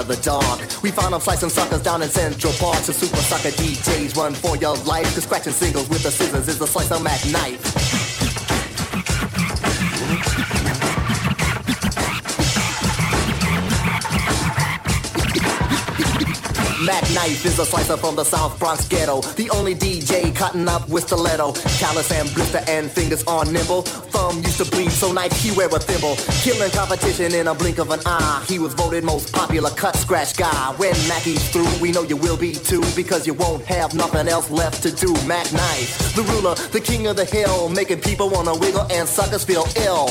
of the dark. We found him slicing suckers down in Central Park. So super sucker DJs run for your life. Cause scratching singles with the scissors is a slice of Mac knife. Mac Knife is a slicer from the South Bronx ghetto. The only DJ cutting up with stiletto. Callus and blister and fingers on nimble. Used to bleed, so knife he wear a thimble. Killing competition in a blink of an eye. He was voted most popular cut scratch guy. When Mackie's through, we know you will be too. Because you won't have nothing else left to do. Mac Knife, the ruler, the king of the hill. Making people wanna wiggle and suckers feel ill.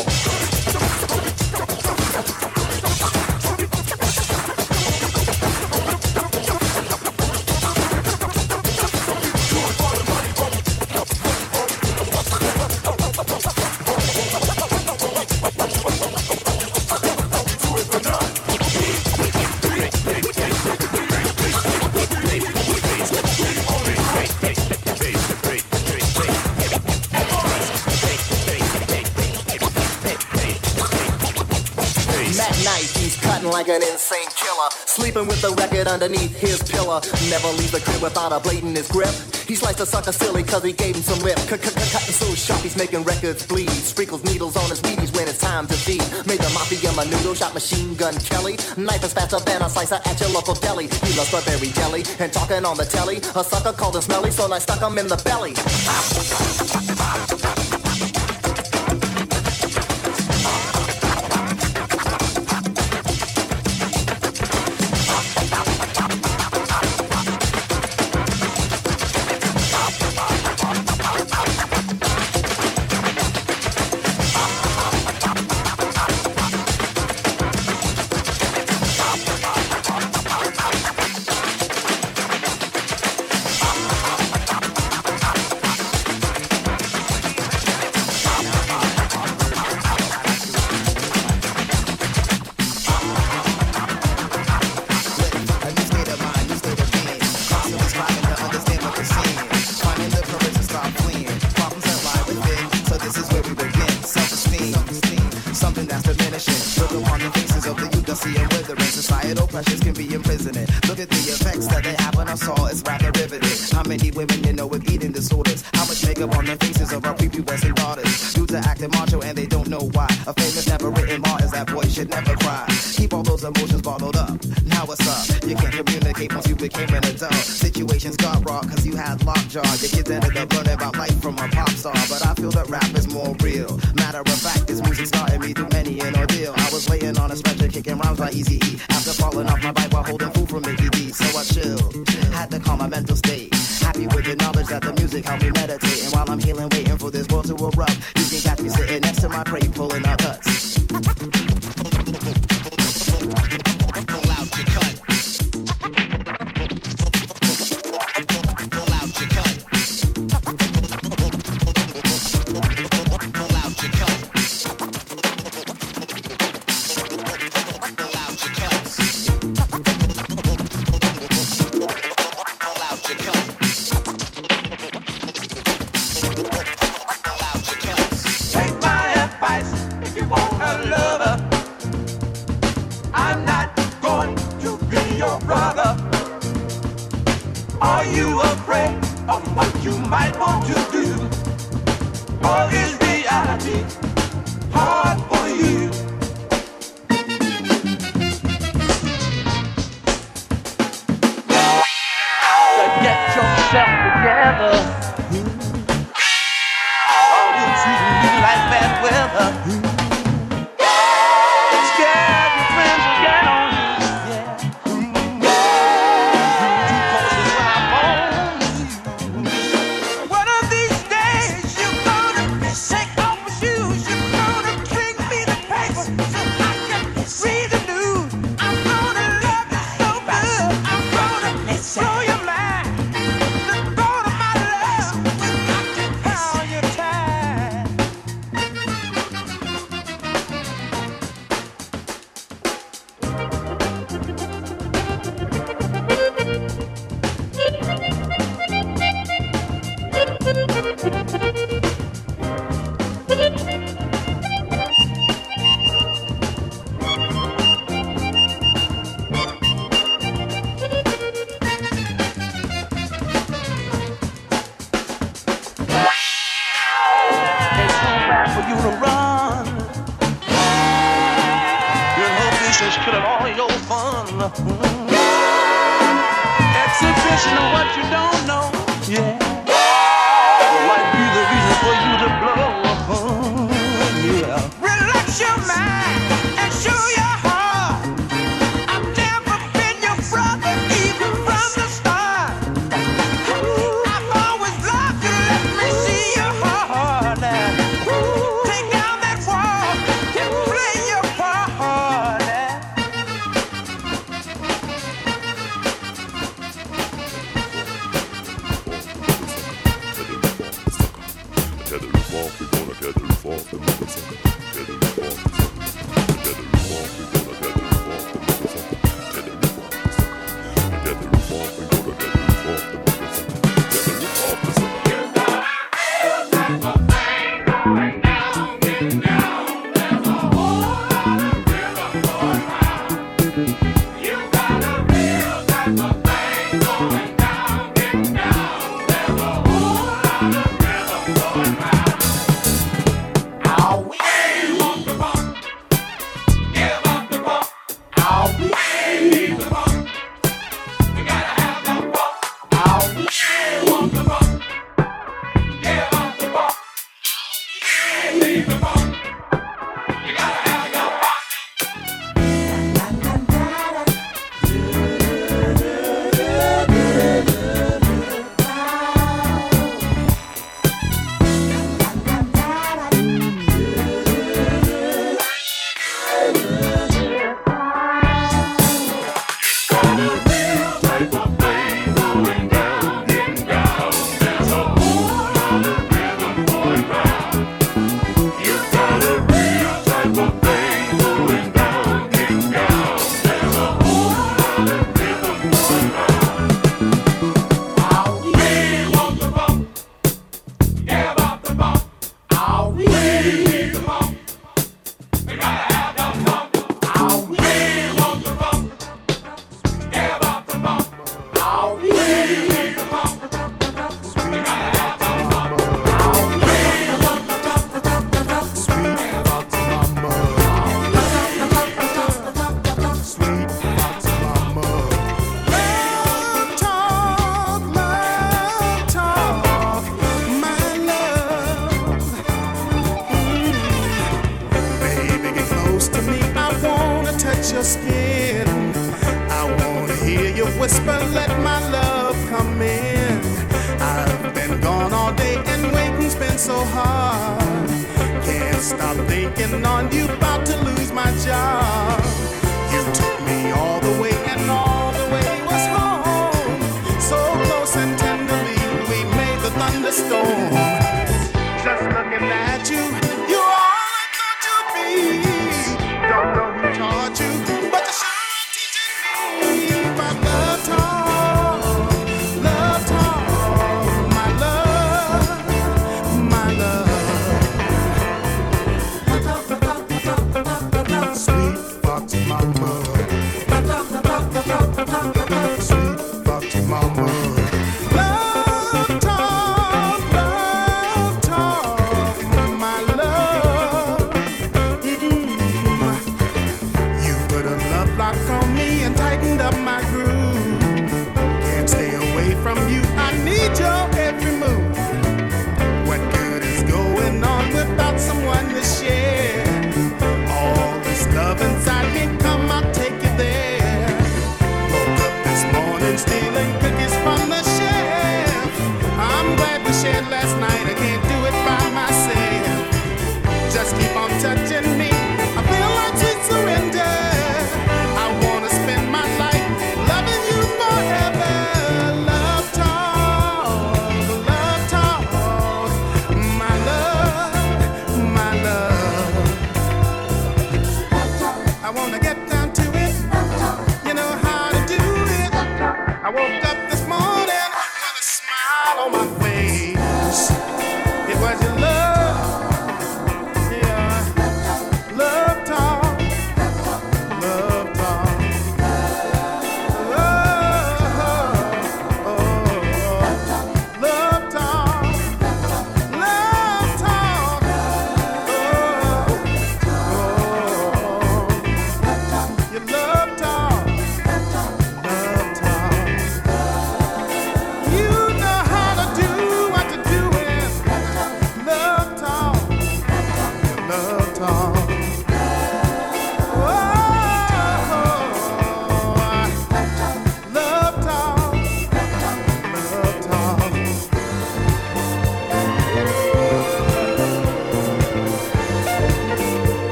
Sleeping with the record underneath his pillow. Never leaves the crib without a blade in his grip. He sliced a sucker silly cause he gave him some lip. Cutting so sharp he's making records bleed. Sprinkles needles on his Wheaties when it's time to feed. Made the mafia menudo, shot machine gun Kelly. Knife is faster than a slicer at your local deli. He loves strawberry jelly and talking on the telly. A sucker called him smelly, so I stuck him in the belly.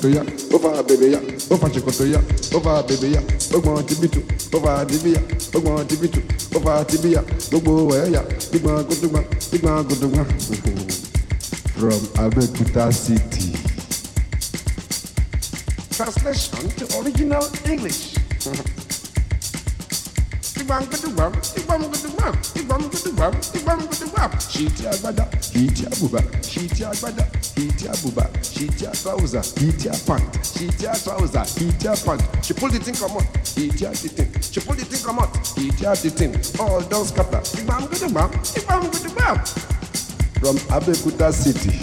Over ṣòkòtò ya, over bèbè ya, over ṣòkòtò ya, over bèbè ya, gbogbo tibitu, over dibiya, gbogbo tibitu, over tibiya, gbogbo digwan go digwan, digwan go. From Abeokuta City. Translation to original English. Ìgbàmùgbàdùgbàm, ìgbàmùgbàdùgbàm, ìgbàmùgbàdùgbàm, ìgbàmùgbàdùgbàm. Ṣìtì àgbàdá, ṣìtì àbùbà, ṣìtì àgbàdá, ṣìtì àbùbà, ṣìtì àtàwùzà, ṣìtì àpànt, ṣìtì àtàwùzà, ṣìtì àpànt. She pull the thing come comot, ṣìtì àtìtìn. She pull the thing come comot, ṣìtì àtìtìn. All don scatter. Ìgbàmùgbàdùgbàm, ìgbàmùgbàdùgbàm. From Abeokuta City.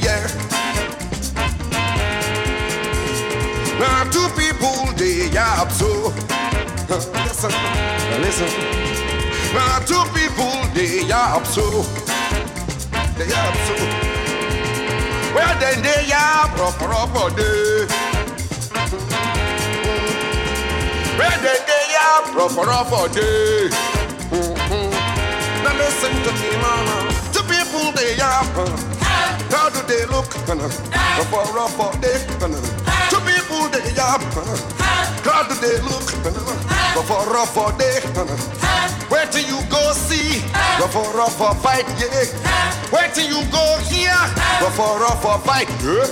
Yeah. Now two people they yap so. Listen, listen. Now two people they yap so. They yap so. Well then they yap proper proper day. Mm-hmm. Well then they yap proper proper day. Mm-hmm. Now listen to me, mama. Two people they yap. How do they look? Uh-huh. Rough, rough, rough day. Uh-huh. Two people they uh-huh. yap. How do they look? Rough, rough day. Where do you go see? Rough, rough fight, yeah. Where do you go here? Rough, rough fight, yeah.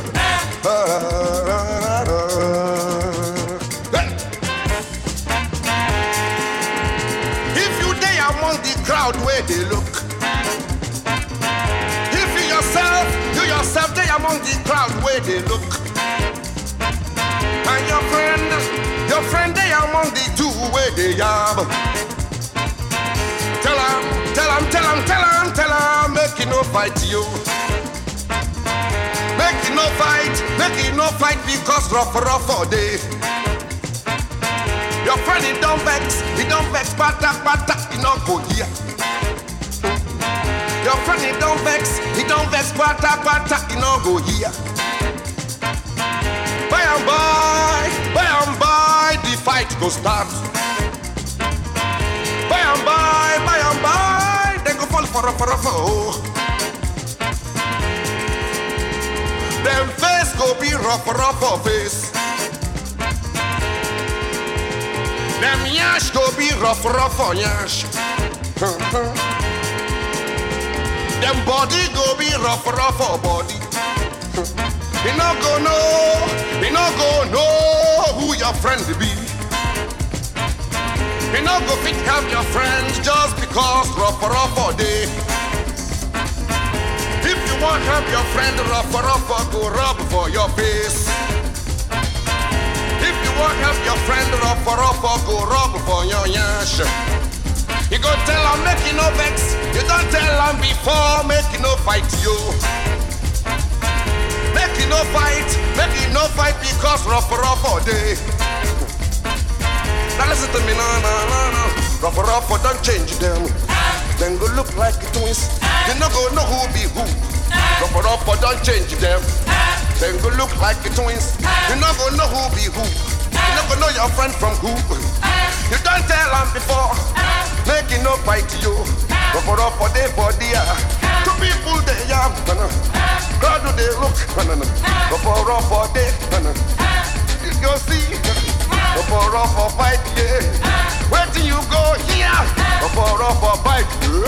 If you day among the crowd where they look. Among the crowd where they look. And your friend, your friend day among the two where they yab. Tell him, tell him, tell him, tell him, tell him, make it no fight you. Make it no fight, make it no fight because rough, rough all day. Your friend he don't vex, he don't vex, pata, pata, he not go here. Your friend he don't vex, don't vex, pata, pata, he not go here. By and by, by and by, the fight go start. By and by, by and by, they go fall for a for a foe. Them face go be rough, rough face. Them yash go be rough, rough yash. Them body go be rough, rough body. We no go know, we no go know who your friend be. We no go fit help your friends just because rough rough all day. If you want help your friend rough rough go rub for your face. If you won't help your friend rough rough go rub for your yash. You go tell you no vex. You don't tell him before make you no fight you. Make you no fight, make you no fight because rough rough all day. Now listen to me, no, no, no, no. Rough rough don't change them. Then go look like twins. You no go know who be who. Rough rough don't change them. Then go look like twins. You no go know who be who. You go know your friend from who. You don't tell them before. Make it no fight you. for rough for their body. ah. Two people they have. How do they look? Rough rough for they. You go see. Rough rough for fight, yeah. Where do you go here? for rough for fight, me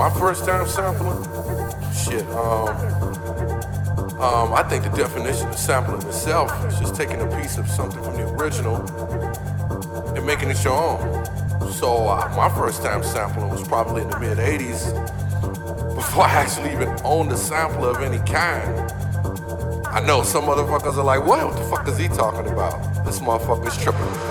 my first time sampling, shit, um, um, I think the definition of sampling itself is just taking a piece of something from the original and making it your own. So uh, my first time sampling was probably in the mid 80s before I actually even owned a sampler of any kind. I know some motherfuckers are like, what, what the fuck is he talking about? This motherfucker's tripping.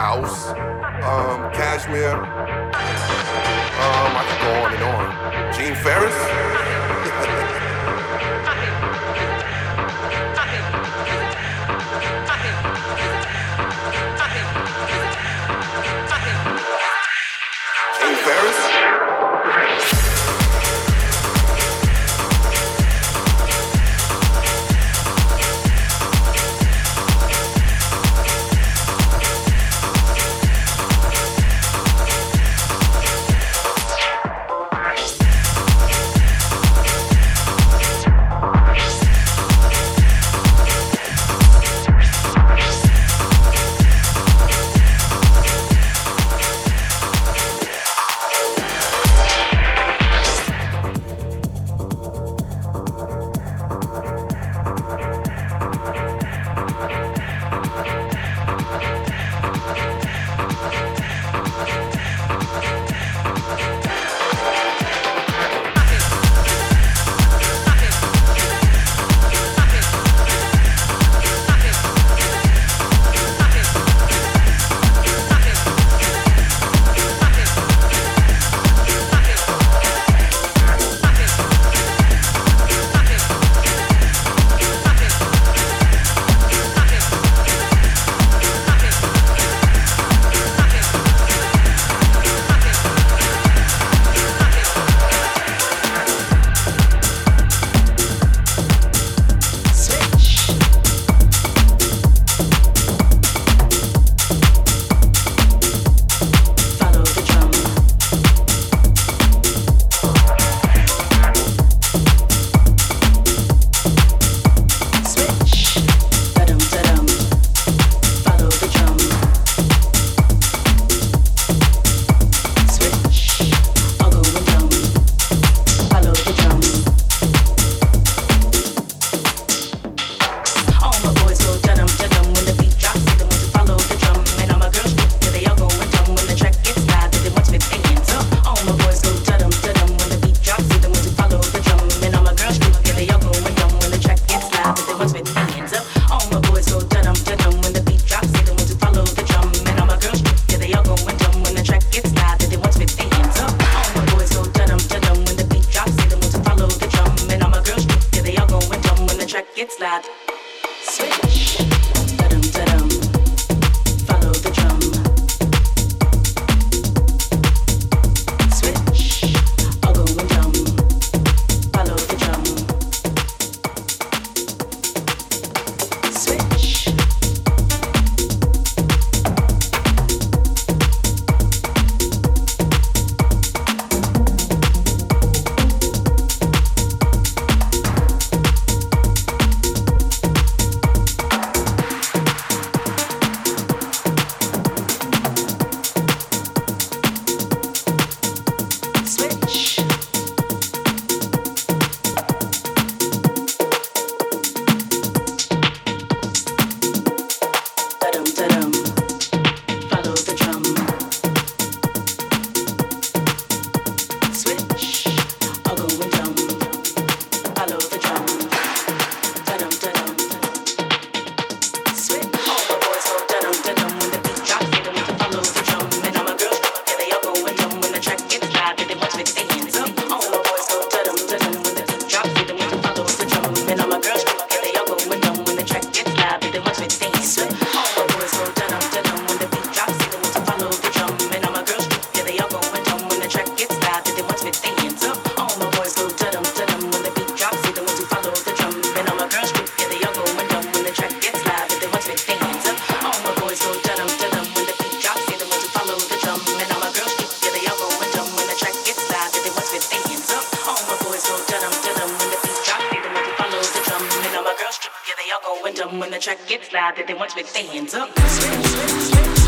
House, um, Cashmere. Track gets loud that they want to their hands up.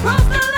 Cross the line.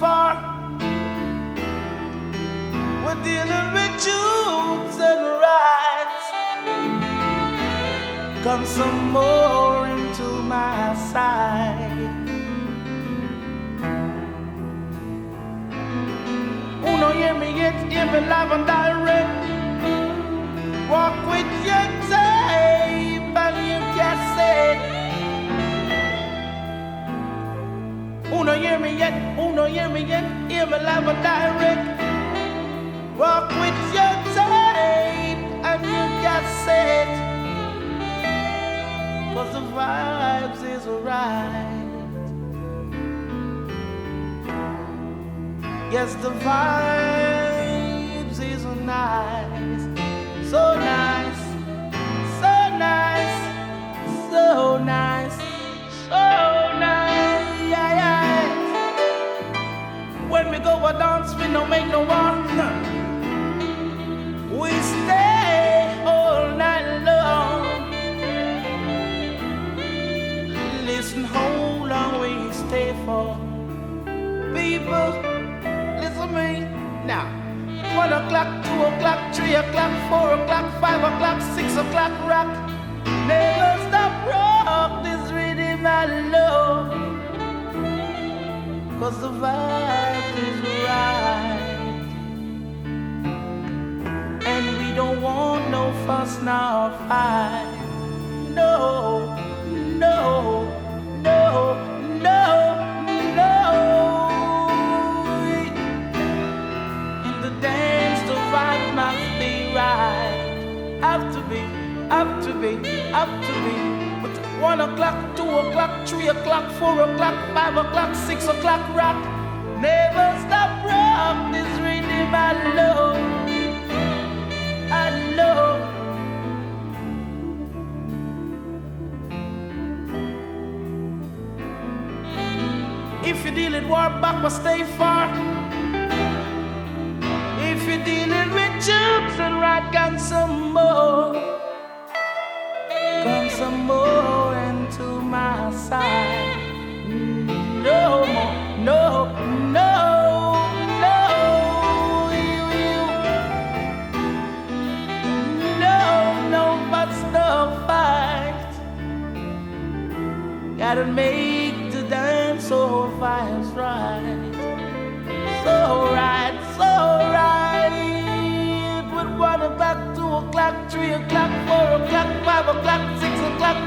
Far. We're dealing with truths and rights. Come some more into my side. Uno hear me yet, hear me live and direct. Walk with your tape and your cassette. Uno hear me yet, uno hear me yet, hear me live and direct. Walk with your tape and your cassette. Cause the vibes is right. Yes, the vibes is nice. So nice. So nice. So nice. So nice. A dance, we no make no one. We stay all night long. Listen, how long we stay for? People, listen me now. One o'clock, two o'clock, three o'clock, four o'clock, five o'clock, six o'clock, rock. Never stop rock this rhythm I love. Cause the vibe is right. And we don't want no fuss nor fight. No, no, no, no, no. In the dance, the vibe must be right. Have to be, have to be, have to be. One o'clock, two o'clock, three o'clock, four o'clock, five o'clock, six o'clock, rock. Never stop rock this rhythm I love. I love. If you're dealing war back, but stay far. If you're dealing with troops and right, come some more. Come some more side. No more, no, no, no. You, you. No, no, but no fight. Gotta make the dance so vibes right. So right, so right. With one o'clock, two o'clock, three o'clock, four o'clock, five o'clock, six o'clock,